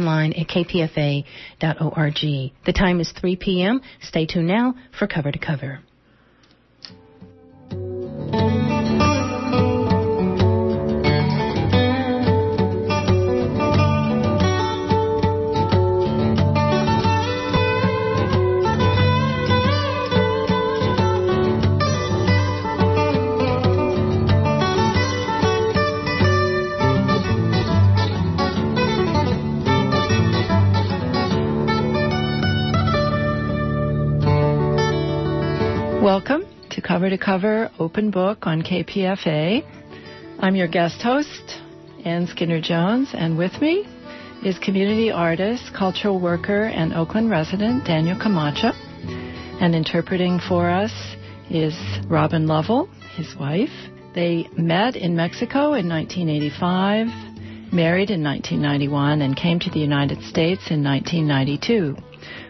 online at kpfa.org. The time is 3 p.m. Stay tuned now for Cover to Cover. Cover to Cover Open Book on KPFA. I'm your guest host, Ann Skinner Jones, and with me is community artist, cultural worker, and Oakland resident Daniel Camacho. And interpreting for us is Robin Lovell, his wife. They met in Mexico in 1985, married in 1991, and came to the United States in 1992.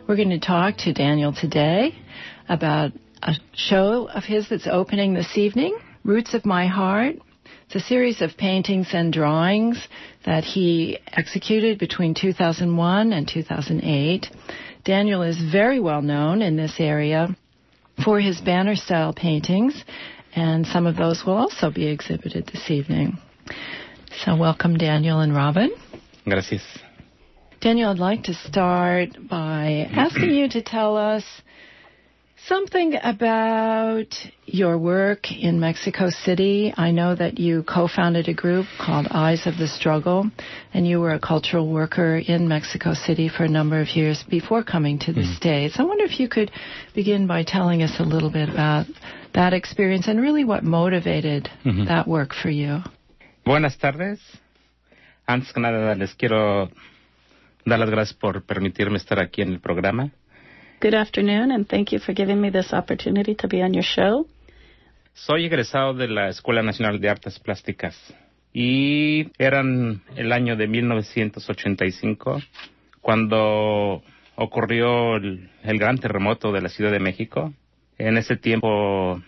We're going to talk to Daniel today about a show of his that's opening this evening, Roots of My Heart. It's a series of paintings and drawings that he executed between 2001 and 2008. Daniel is very well known in this area for his banner style paintings, and some of those will also be exhibited this evening. So, welcome, Daniel and Robin. Gracias. Daniel, I'd like to start by asking you to tell us Something about your work in Mexico City. I know that you co-founded a group called Eyes of the Struggle, and you were a cultural worker in Mexico City for a number of years before coming to the mm. States. I wonder if you could begin by telling us a little bit about that experience and really what motivated mm-hmm. that work for you. Buenas tardes. Antes que nada, les quiero dar las gracias por permitirme estar aquí en el programa. Good afternoon, and thank you for giving me this opportunity to be on your show. Soy egresado de la Escuela Nacional de Artes Plásticas y eran el año de 1985 cuando ocurrió el, gran terremoto de la Ciudad de México. En ese tiempo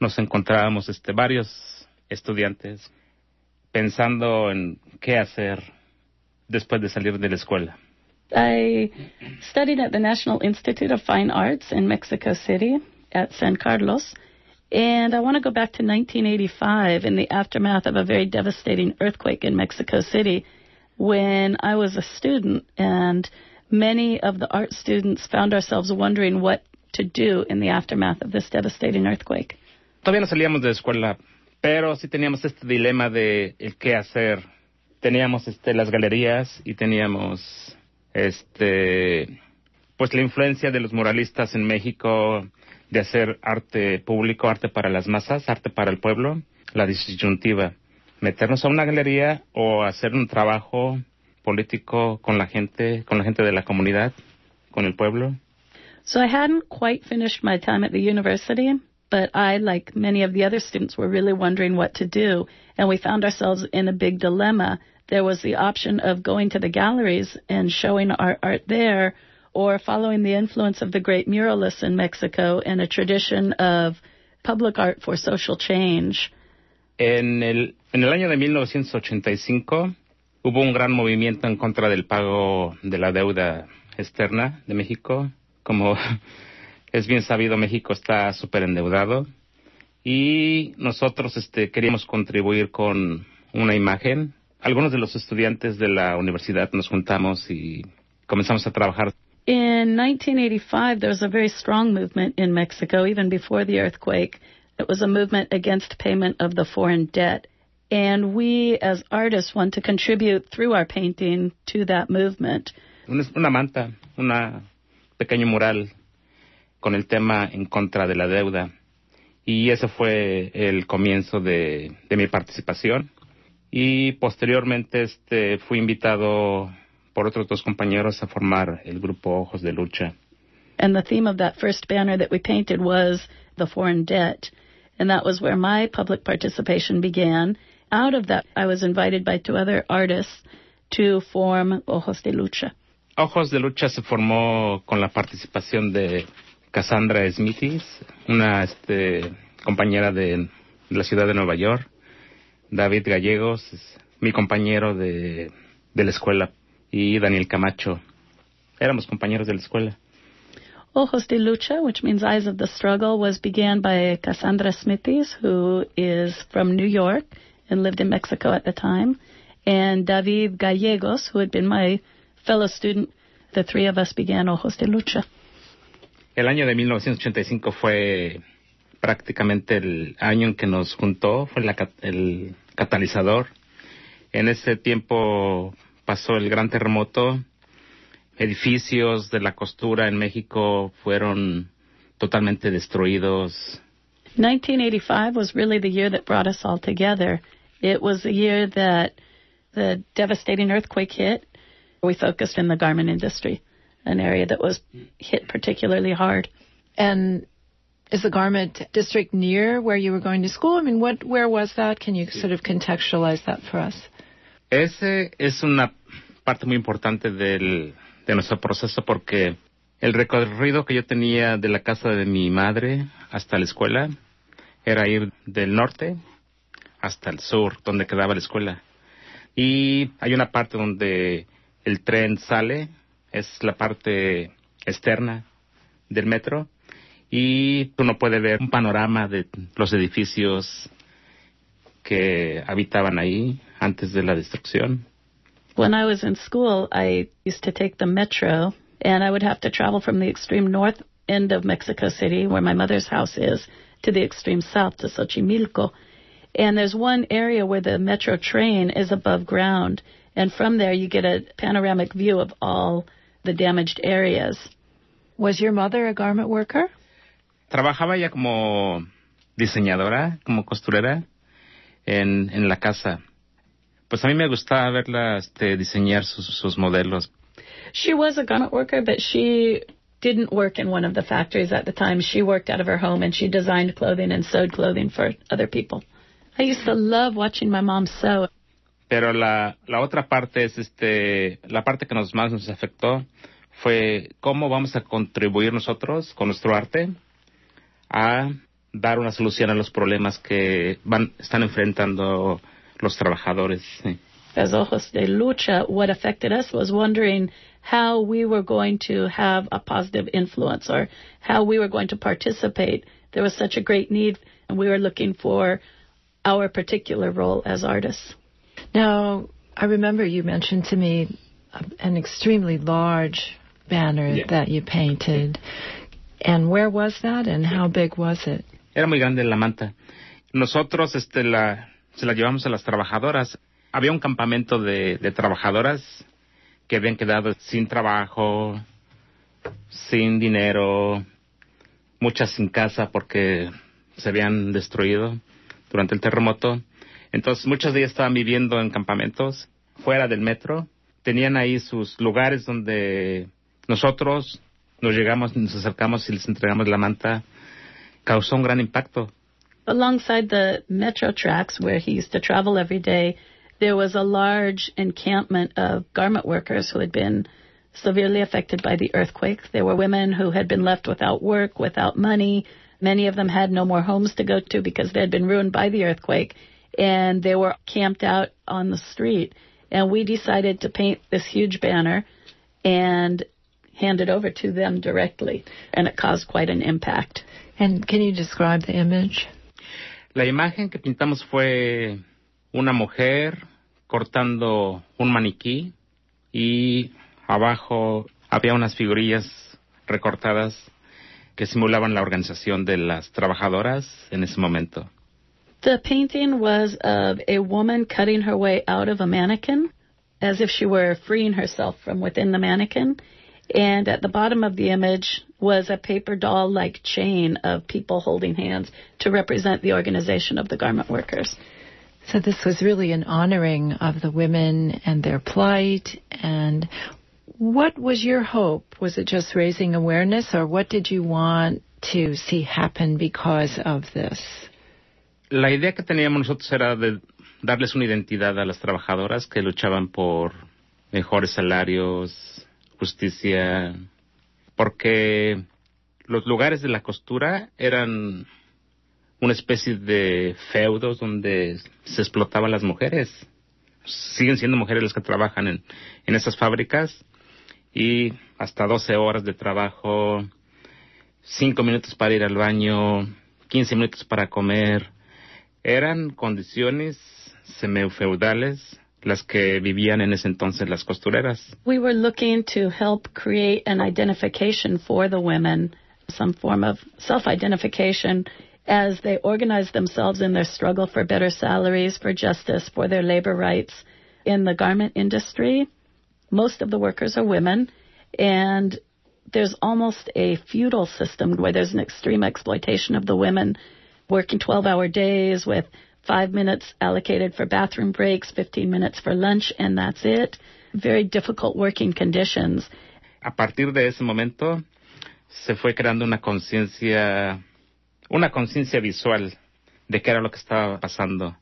nos encontrábamos este, varios estudiantes pensando en qué hacer después de salir de la escuela. I studied at the National Institute of Fine Arts in Mexico City at San Carlos. And I want to go back to 1985 in the aftermath of a very devastating earthquake in Mexico City when I was a student. And many of the art students found ourselves wondering what to do in the aftermath of this devastating earthquake. Todavía no salíamos de escuela, pero sí teníamos este dilema de el qué hacer. Teníamos este, las galerías y teníamos este, pues la influencia de los muralistas en México de hacer arte público, arte para las masas, arte para el pueblo, la disyuntiva, meternos a una galería o hacer un trabajo político con la gente, con la gente de la comunidad, con el pueblo. So I hadn't quite finished my time at the university, but I, like many of the other students, were really wondering what to do, and we found ourselves in a big dilemma there was the option of going to the galleries and showing our art there or following the influence of the great muralists in Mexico and a tradition of public art for social change. En el, en el año de 1985 hubo un gran movimiento en contra del pago de la deuda externa de México. Como es bien sabido, México está súper endeudado y nosotros este, queríamos contribuir con una imagen algunos de los estudiantes de la universidad nos juntamos y comenzamos a trabajar. In 1985, there was a very strong movement in Mexico, even before the earthquake. It was a movement against payment of the foreign debt. And we, as artists, want to contribute through our painting to that movement. Una manta, un pequeño mural con el tema en contra de la deuda. Y ese fue el comienzo de, de mi participación y posteriormente este fui invitado por otros dos compañeros a formar el grupo Ojos de Lucha. And the theme of that first banner that we painted was the foreign debt, and that was where my public participation began. Out of that, I was invited by two other artists to form Ojos de Lucha. Ojos de Lucha se formó con la participación de Cassandra Smithis, una este, compañera de la ciudad de Nueva York, David Gallegos, mi compañero de, de la escuela. y Daniel Camacho. Éramos compañeros de la escuela. Ojos de Lucha, which means Eyes of the Struggle, was began by Cassandra Smithies, who is from New York and lived in Mexico at the time, and David Gallegos, who had been my fellow student. The three of us began Ojos de Lucha. El año de 1985 fue prácticamente el año en que nos juntó, fue la, el catalizador. En ese tiempo pasó el gran terremoto, edificios de la costura en México fueron totalmente destruidos. 1985 was really the year that brought us all together. It was the year that the devastating earthquake hit. We focused in the garment industry, an area that was hit particularly hard. And is the garment district near where you were going to school? I mean, what, where was that? Can you sort of contextualize that for us? Ese es una parte muy importante del, de nuestro proceso porque el recorrido que yo tenía de la casa de mi madre hasta la escuela era ir del norte hasta el sur, donde quedaba la escuela. Y hay una parte donde el tren sale, es la parte externa del metro, y uno puede ver un panorama de los edificios que habitaban ahí antes de la destrucción. When I was in school, I used to take the metro, and I would have to travel from the extreme north end of Mexico City, where my mother's house is, to the extreme south to Xochimilco. And there's one area where the metro train is above ground, and from there you get a panoramic view of all the damaged areas. Was your mother a garment worker? Trabajaba ya como diseñadora, como costurera en, en la casa. Pues a mí me gustaba verla este, diseñar sus, sus modelos. She was a garment worker, but she didn't work in one of the factories at the time. She worked out of her home and she designed clothing and sewed clothing for other people. I used to love watching my mom sew. Pero la, la otra parte es este, la parte que nos más nos afectó fue cómo vamos a contribuir nosotros con nuestro arte a dar una solución a los problemas que van, están enfrentando los trabajadores. Sí. As ojos de lucha, what affected us was wondering how we were going to have a positive influence or how we were going to participate. There was such a great need, and we were looking for our particular role as artists. Now, I remember you mentioned to me uh, an extremely large banner yeah. that you painted. And where was that and how big was it? Era muy grande la manta. Nosotros este, la, se la llevamos a las trabajadoras. Había un campamento de, de trabajadoras que habían quedado sin trabajo, sin dinero, muchas sin casa porque se habían destruido durante el terremoto. Entonces muchas de ellas estaban viviendo en campamentos fuera del metro. Tenían ahí sus lugares donde nosotros nos llegamos, nos acercamos y les entregamos la manta, causó un gran impacto. Alongside the metro tracks where he used to travel every day, there was a large encampment of garment workers who had been severely affected by the earthquake. There were women who had been left without work, without money. Many of them had no more homes to go to because they had been ruined by the earthquake, and they were camped out on the street. And we decided to paint this huge banner and handed over to them directly, and it caused quite an impact. And can you describe the image? La imagen que pintamos fue una mujer cortando un maniquí y abajo había unas figurillas recortadas que simulaban la organización de las trabajadoras en ese momento. The painting was of a woman cutting her way out of a mannequin as if she were freeing herself from within the mannequin. And at the bottom of the image was a paper doll like chain of people holding hands to represent the organization of the garment workers. So this was really an honoring of the women and their plight. And what was your hope? Was it just raising awareness, or what did you want to see happen because of this? La idea que teníamos nosotros era de darles una identidad a las trabajadoras que luchaban por mejores salarios, justicia, porque los lugares de la costura eran una especie de feudos donde se explotaban las mujeres. siguen siendo mujeres las que trabajan en, en esas fábricas y hasta 12 horas de trabajo, 5 minutos para ir al baño, 15 minutos para comer. Eran condiciones semifeudales las que vivían en ese entonces las costureras. We were looking to help create an identification for the women, some form of self-identification as they organize themselves in their struggle for better salaries, for justice, for their labor rights in the garment industry. Most of the workers are women, and there's almost a feudal system where there's an extreme exploitation of the women working 12 hour days with five minutes allocated for bathroom breaks, 15 minutes for lunch, and that's it. Very difficult working conditions. A partir de ese momento se fue creando una conciencia, una conciencia visual de qué era lo que estaba pasando.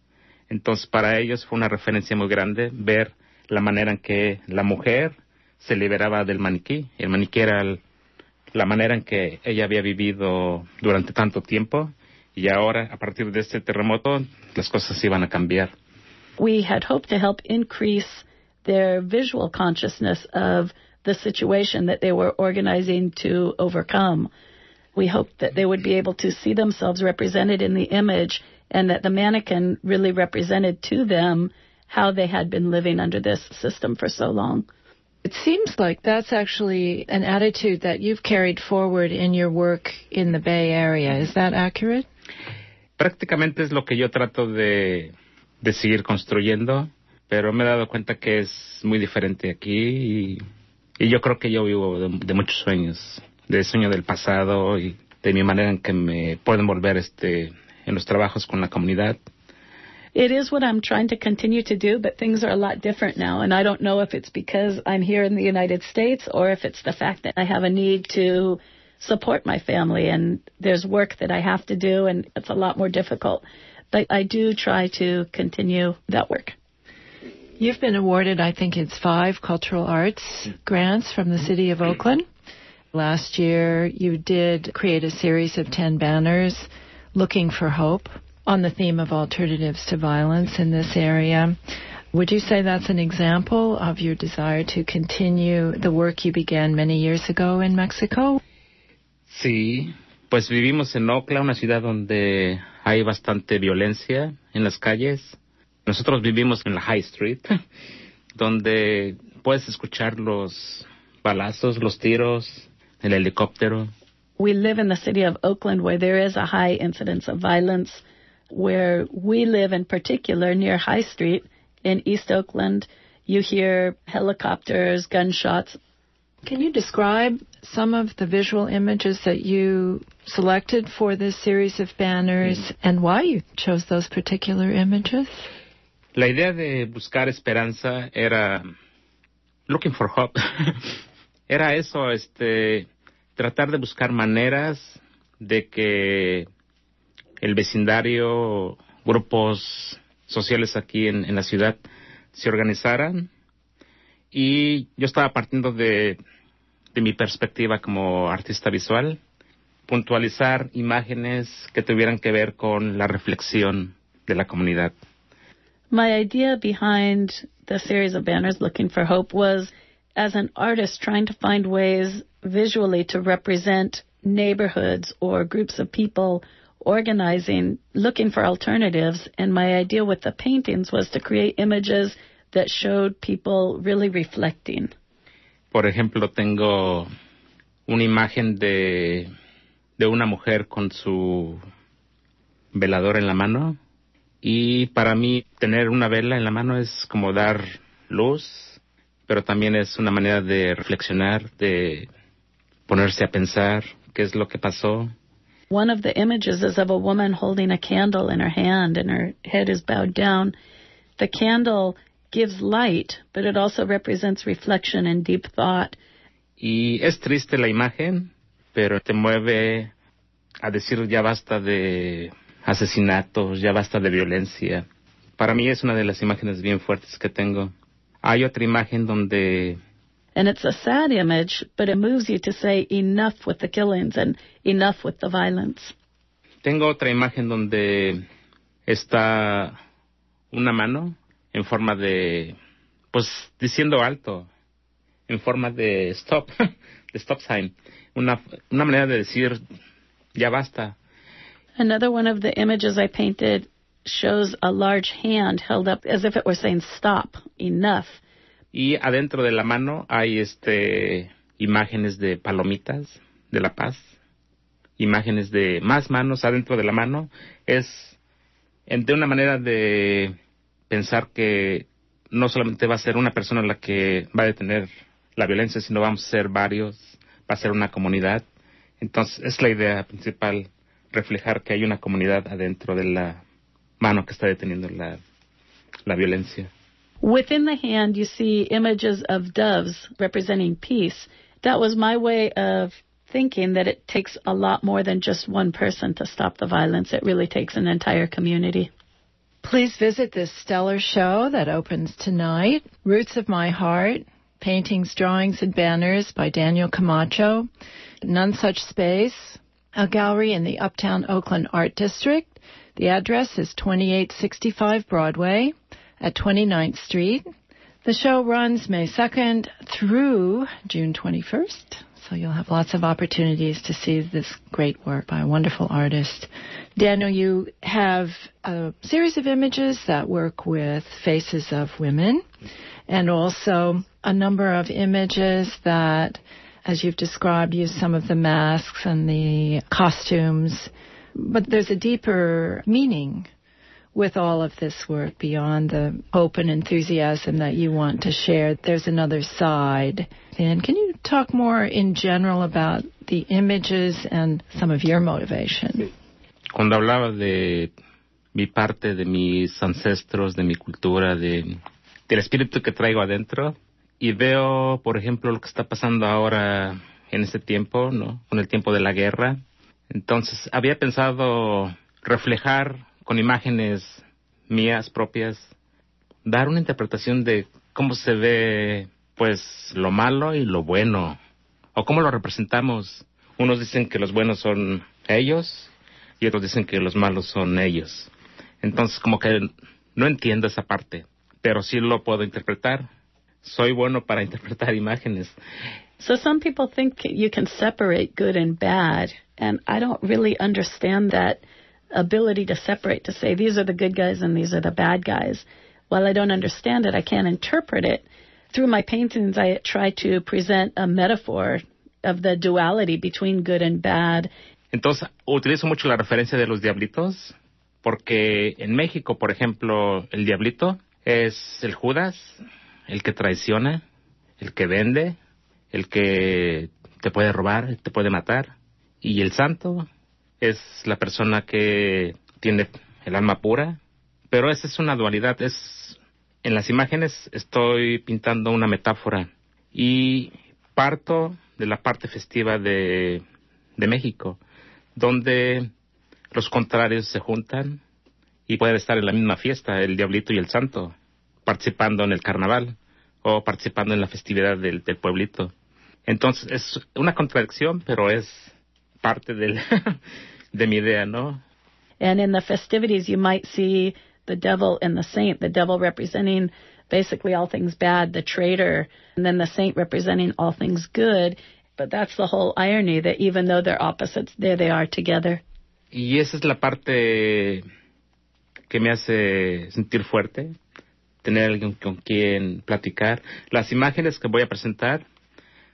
Entonces para ellos fue una referencia muy grande ver la manera en que la mujer se liberaba del maniquí. El maniquí era la manera en que ella había vivido durante tanto tiempo y ahora, a partir de este terremoto, las cosas iban a cambiar. We had hoped to help increase their visual consciousness of the situation that they were organizing to overcome. We hoped that they would be able to see themselves represented in the image and that the mannequin really represented to them how they had been living under this system for so long. It seems like that's actually an attitude that you've carried forward in your work in the Bay Area. Is that accurate? Prácticamente es lo que yo trato de, seguir construyendo, pero me he dado cuenta que es muy diferente aquí y, y yo creo que yo vivo de, de, muchos sueños, de sueño del pasado y de mi manera en que me pueden volver este en los trabajos con la comunidad. It is what I'm trying to continue to do, but things are a lot different now. And I don't know if it's because I'm here in the United States or if it's the fact that I have a need to support my family and there's work that I have to do and it's a lot more difficult. But I do try to continue that work. You've been awarded, I think it's five cultural arts grants from the city of Oakland. Last year, you did create a series of 10 banners looking for hope on the theme of alternatives to violence in this area. Would you say that's an example of your desire to continue the work you began many years ago in Mexico? Sí, pues vivimos en Oakland, una ciudad donde hay bastante violencia en las calles. Nosotros vivimos en la High Street, donde puedes escuchar los balazos, los tiros, el helicóptero. We live in the city of Oakland where there is a high incidence of violence. Where we live in particular near High Street in East Oakland, you hear helicopters, gunshots. Can you describe some of the visual images that you selected for this series of banners mm. and why you chose those particular images? La idea de buscar esperanza era looking for hope. era eso, este, tratar de buscar maneras de que el vecindario, grupos sociales aquí en, en la ciudad se organizaran y yo estaba partiendo de de mi perspectiva como artista visual, puntualizar imágenes que tuvieran que ver con la reflexión de la comunidad. My idea behind the series of banners looking for hope was as an artist trying to find ways visually to represent neighborhoods or groups of people organizing, looking for alternatives. And my idea with the paintings was to create images that showed people really reflecting. Por ejemplo, tengo una imagen de, de una mujer con su velador en la mano y para mí tener una vela en la mano es como dar luz, pero también es una manera de reflexionar, de ponerse a pensar qué es lo que pasó. One of the images is of a woman holding a candle in her hand and her head is bowed down. The candle gives light, but it also represents reflection and deep thought. Y es triste la imagen, pero te mueve a decir ya basta de asesinatos, ya basta de violencia. Para mí es una de las imágenes bien fuertes que tengo. Hay otra imagen donde and it's a sad image, but it moves you to say enough with the killings and enough with the violence. Tengo otra imagen donde está una mano en forma de, pues diciendo alto, en forma de stop, de stop sign, una, una manera de decir ya basta. Another one of the images I painted shows a large hand held up as if it were saying stop, enough. Y adentro de la mano hay este imágenes de palomitas de la paz, imágenes de más manos adentro de la mano. Es de una manera de pensar que no solamente va a ser una persona la que va a detener la violencia, sino vamos a ser varios, va a ser una comunidad. Entonces, es la idea principal, reflejar que hay una comunidad adentro de la mano que está deteniendo la, la violencia. Within the hand, you see images of doves representing peace. That was my way of thinking that it takes a lot more than just one person to stop the violence. It really takes an entire community. Please visit this stellar show that opens tonight, Roots of My Heart, Paintings, Drawings, and Banners by Daniel Camacho, NoneSuch Space, a gallery in the Uptown Oakland Art District. The address is 2865 Broadway at 29th Street. The show runs May 2nd through June 21st, so you'll have lots of opportunities to see this great work by a wonderful artist. Daniel, you have a series of images that work with faces of women and also a number of images that, as you've described, use some of the masks and the costumes, but there's a deeper meaning with all of this work beyond the hope and enthusiasm that you want to share. There's another side. And can you talk more in general about the images and some of your motivation? Cuando hablaba de mi parte, de mis ancestros, de mi cultura, de, del espíritu que traigo adentro, y veo, por ejemplo, lo que está pasando ahora en este tiempo, ¿no? Con el tiempo de la guerra. Entonces, había pensado reflejar con imágenes mías propias, dar una interpretación de cómo se ve, pues, lo malo y lo bueno, o cómo lo representamos. Unos dicen que los buenos son ellos y otros dicen que los malos son ellos. Entonces, como que no entiendo esa parte, pero sí lo puedo interpretar. Soy bueno para interpretar imágenes. So some people think you can separate good and bad, and I don't really understand that. ability to separate, to say these are the good guys and these are the bad guys. While I don't understand it, I can't interpret it. Through my paintings, I try to present a metaphor of the duality between good and bad. Entonces, utilizo mucho la referencia de los diablitos, porque en México, por ejemplo, el diablito es el Judas, el que traiciona, el que vende, el que te puede robar, te puede matar, y el santo es la persona que tiene el alma pura, pero esa es una dualidad, es en las imágenes estoy pintando una metáfora y parto de la parte festiva de, México, donde los contrarios se juntan y pueden estar en la misma fiesta, el diablito y el santo, participando en el carnaval o participando en la festividad del, pueblito. Entonces es una contradicción, pero es parte de mi idea, ¿no? And in the festivities, you might see the devil and the saint, the devil representing basically all things bad, the traitor, and then the saint representing all things good. But that's the whole irony that even though they're opposites, there they are together. Y esa es la parte que me hace sentir fuerte, tener alguien con quien platicar. Las imágenes que voy a presentar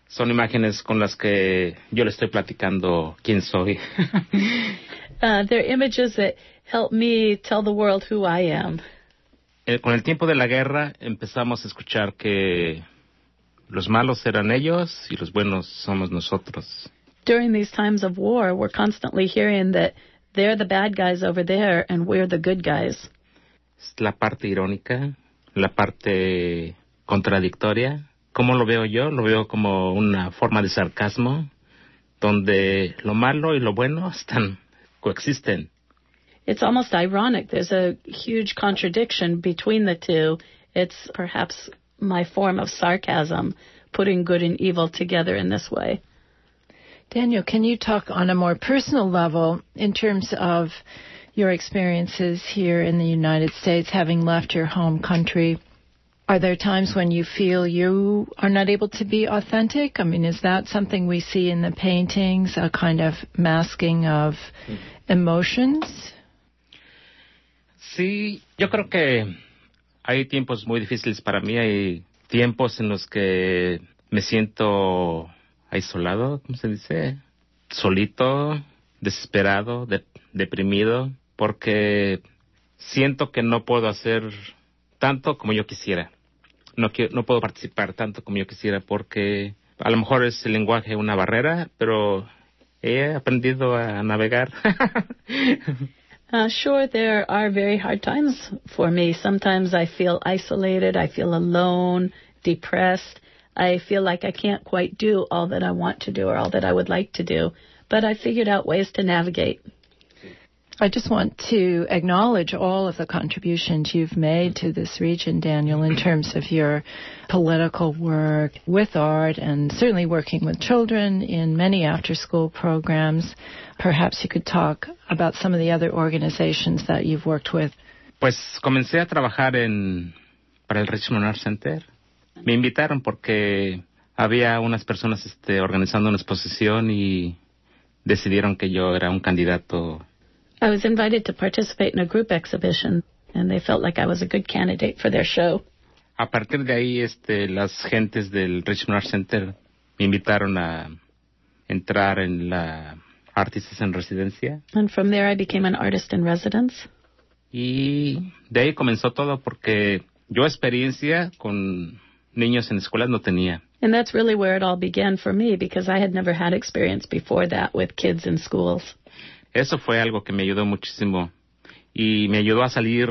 son imágenes con las que yo le estoy platicando quién soy. uh, they're images that help me tell the world who I am. Eh, con el tiempo de la guerra empezamos a escuchar que los malos eran ellos y los buenos somos nosotros. During these times of war, we're constantly hearing that they're the bad guys over there and we're the good guys. Es la parte irónica, la parte contradictoria ¿Cómo lo veo yo? Lo veo como una forma de sarcasmo donde lo malo y lo bueno están coexisten. It's almost ironic. There's a huge contradiction between the two. It's perhaps my form of sarcasm, putting good and evil together in this way. Daniel, can you talk on a more personal level in terms of your experiences here in the United States, having left your home country. Are there times when you feel you are not able to be authentic? I mean, is that something we see in the paintings, a kind of masking of hmm. emotions? Sí, yo creo que hay tiempos muy difíciles para mí, hay tiempos en los que me siento aislado, ¿cómo se dice? Solito, desesperado, de, deprimido, porque siento que no puedo hacer tanto como yo quisiera. No, no puedo participar tanto como yo quisiera porque a lo mejor es el lenguaje una barrera, pero he aprendido a navegar. uh, sure, there are very hard times for me. Sometimes I feel isolated, I feel alone, depressed. I feel like I can't quite do all that I want to do or all that I would like to do. But I figured out ways to navigate. I just want to acknowledge all of the contributions you've made to this region, Daniel, in terms of your political work with art and certainly working with children in many after school programs. Perhaps you could talk about some of the other organizations that you've worked with. Pues comencé a trabajar en, para el Richmond Art Center. Me invitaron porque había unas personas este, organizando una exposición y decidieron que yo era un candidato I was invited to participate in a group exhibition, and they felt like I was a good candidate for their show. A partir de ahí, este, las gentes del Richmond Art Center me invitaron a entrar en la Artistas en Residencia. And from there I became an artist in residence. Y de ahí comenzó todo porque yo experiencia con niños en escuelas no tenía. And that's really where it all began for me because I had never had experience before that with kids in schools. Eso fue algo que me ayudó muchísimo y me ayudó a salir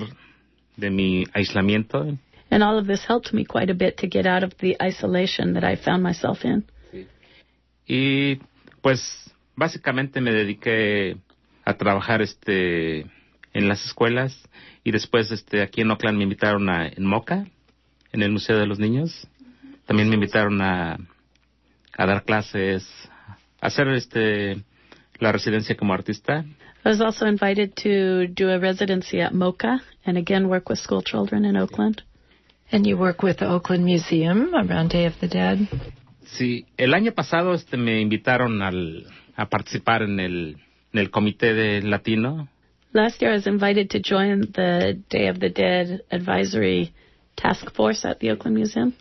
de mi aislamiento. And all of this helped me quite a bit to get out of the isolation that I found myself in. Y pues básicamente me dediqué a trabajar este en las escuelas y después este aquí en Oakland me invitaron a en Moca, en el Museo de los Niños. También me invitaron a a dar clases, a hacer este la residencia como artista. I was also invited to do a residency at MOCA and again work with school children in Oakland. And you work with the Oakland Museum around Day of the Dead. Sí, el año pasado este me invitaron al, a participar en el, en el comité de latino. Last year I was invited to join the Day of the Dead advisory task force at the Oakland Museum.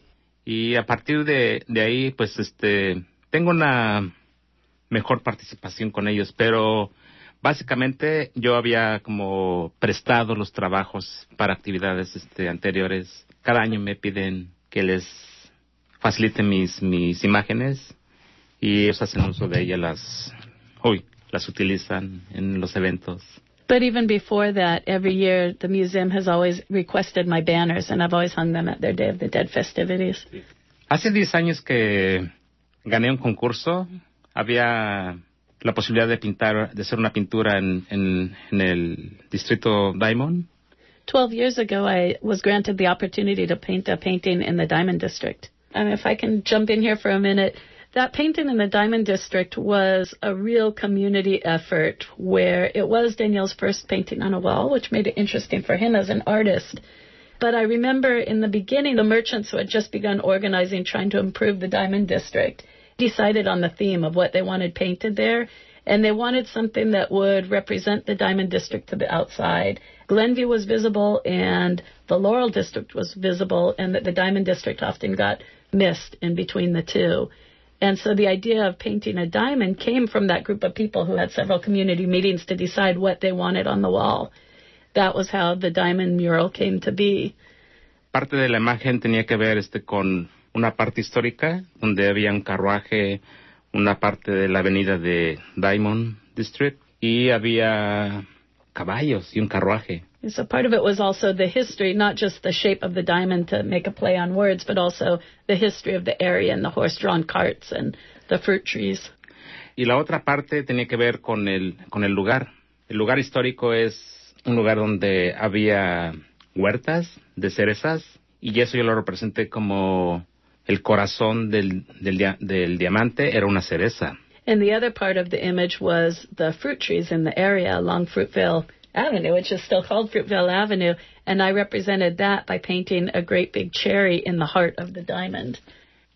Y a partir de, de ahí pues este tengo una mejor participación con ellos, pero básicamente yo había como prestado los trabajos para actividades este, anteriores. Cada año me piden que les facilite mis, mis imágenes y ellos hacen uso de ellas, las, uy, las utilizan en los eventos. But even before that, every year the museum has always requested my banners and I've always hung them at their Day of the Dead festivities. Hace 10 años que gané un concurso había la posibilidad de pintar, de hacer una pintura en, en, en el distrito Diamond. Twelve years ago, I was granted the opportunity to paint a painting in the Diamond District. And if I can jump in here for a minute, that painting in the Diamond District was a real community effort where it was Danielle's first painting on a wall, which made it interesting for him as an artist. But I remember in the beginning, the merchants who had just begun organizing, trying to improve the Diamond District decided on the theme of what they wanted painted there. And they wanted something that would represent the Diamond District to the outside. Glenview was visible and the Laurel District was visible and that the Diamond District often got missed in between the two. And so the idea of painting a diamond came from that group of people who had several community meetings to decide what they wanted on the wall. That was how the diamond mural came to be. Parte de la imagen tenía que ver este con una parte histórica donde había un carruaje, una parte de la avenida de Diamond District y había caballos y un carruaje. So part of it was also the history, not just the shape of the diamond to make a play on words, but also the history of the area and the horse-drawn carts and the fruit trees. Y la otra parte tenía que ver con el, con el lugar. El lugar histórico es un lugar donde había huertas de cerezas y eso yo lo representé como el corazón del, del, del diamante era una cereza. And the other part of the image was the fruit trees in the area along Fruitvale Avenue, which is still called Fruitvale Avenue, and I represented that by painting a great big cherry in the heart of the diamond.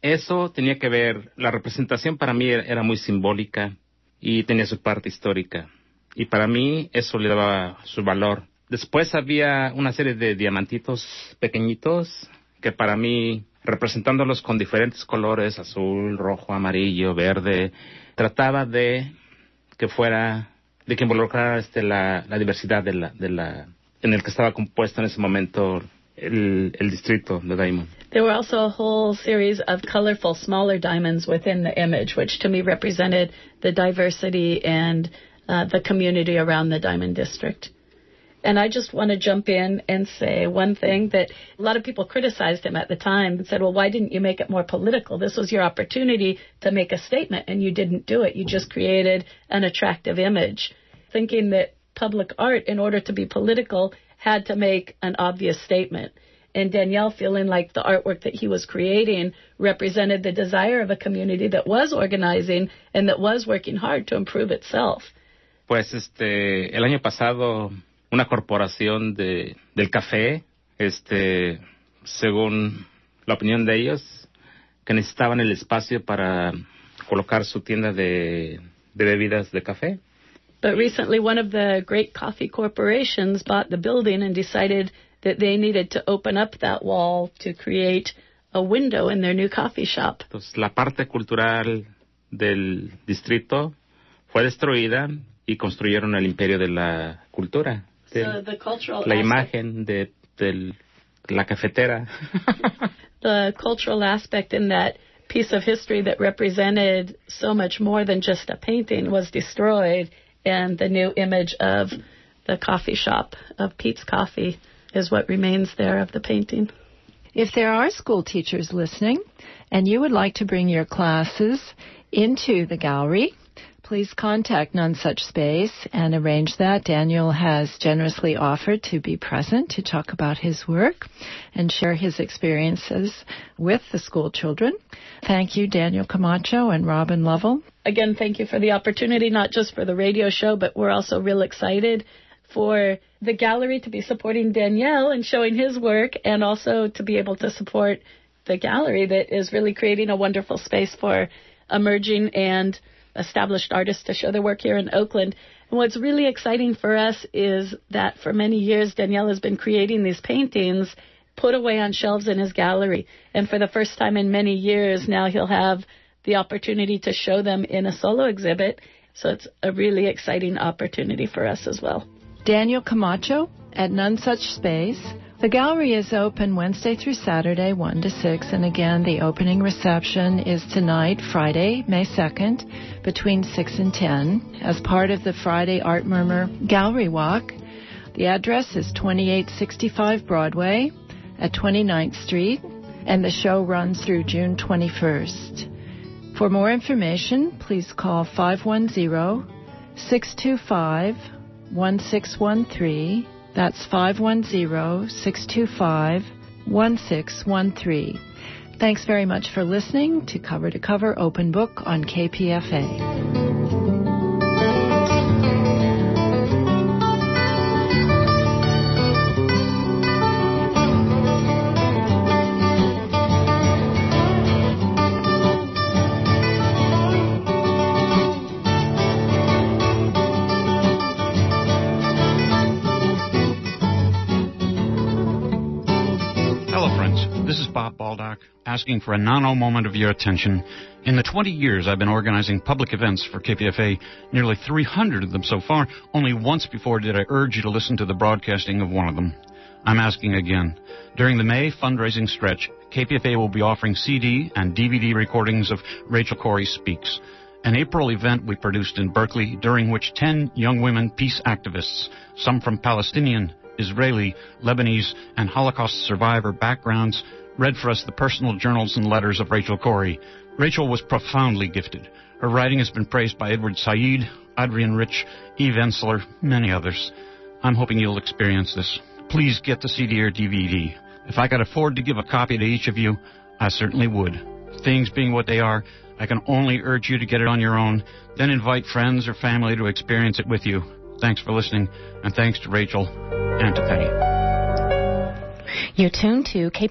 Eso tenía que ver, la representación para mí era muy simbólica y tenía su parte histórica. Y para mí eso le daba su valor. Después había una serie de diamantitos pequeñitos que para mí, representándolos con diferentes colores, azul, rojo, amarillo, verde, trataba de que fuera, de que involucrara este, la, la diversidad de la, de la, en el que estaba compuesto en ese momento el, el distrito de Diamond. There were also a whole series of colorful smaller diamonds within the image, which to me represented the diversity and uh, the community around the Diamond District. And I just want to jump in and say one thing that a lot of people criticized him at the time and said, well, why didn't you make it more political? This was your opportunity to make a statement and you didn't do it. You just created an attractive image, thinking that public art, in order to be political, had to make an obvious statement. And Danielle feeling like the artwork that he was creating represented the desire of a community that was organizing and that was working hard to improve itself. Pues este, el año pasado una corporación de, del café, este, según la opinión de ellos, que necesitaban el espacio para colocar su tienda de, de bebidas de café. But recently, one of the great coffee corporations bought the building and decided that they needed to open up that wall to create a window in their new coffee shop. Entonces, la parte cultural del distrito fue destruida y construyeron el imperio de la cultura. So the cultural la imagen de, del- la cafetera. the cultural aspect in that piece of history that represented so much more than just a painting was destroyed, and the new image of the coffee shop of Peet's Coffee is what remains there of the painting. If there are school teachers listening and you would like to bring your classes into the gallery, please contact NoneSuch Space and arrange that. Daniel has generously offered to be present to talk about his work and share his experiences with the school children. Thank you, Daniel Camacho and Robin Lovell. Again, thank you for the opportunity, not just for the radio show, but we're also real excited for the gallery to be supporting Danielle and showing his work, and also to be able to support the gallery that is really creating a wonderful space for emerging and established artists to show their work here in Oakland. And what's really exciting for us is that for many years, Danielle has been creating these paintings put away on shelves in his gallery. And for the first time in many years, now he'll have the opportunity to show them in a solo exhibit. So it's a really exciting opportunity for us as well. Daniel Camacho at NoneSuch Space. The gallery is open Wednesday through Saturday, 1 to 6, and again, the opening reception is tonight, Friday, May 2nd, between 6 and 10, as part of the Friday Art Murmur Gallery Walk. The address is 2865 Broadway at 29th Street, and the show runs through June 21st. For more information, please call 510 625 1613. That's 510 625 1613. Thanks very much for listening to Cover to Cover Open Book on KPFA. Asking for a nano moment of your attention. In the 20 years I've been organizing public events for KPFA, nearly 300 of them so far, only once before did I urge you to listen to the broadcasting of one of them. I'm asking again. During the May fundraising stretch, KPFA will be offering CD and DVD recordings of Rachel Corrie Speaks, an April event we produced in Berkeley during which 10 young women peace activists, some from Palestinian, Israeli, Lebanese, and Holocaust survivor backgrounds, read for us the personal journals and letters of Rachel Corrie. Rachel was profoundly gifted. Her writing has been praised by Edward Said, Adrienne Rich, Eve Ensler, many others. I'm hoping you'll experience this. Please get the CD or DVD. If I could afford to give a copy to each of you, I certainly would. Things being what they are, I can only urge you to get it on your own, then invite friends or family to experience it with you. Thanks for listening, and thanks to Rachel and to Penny. You're tuned to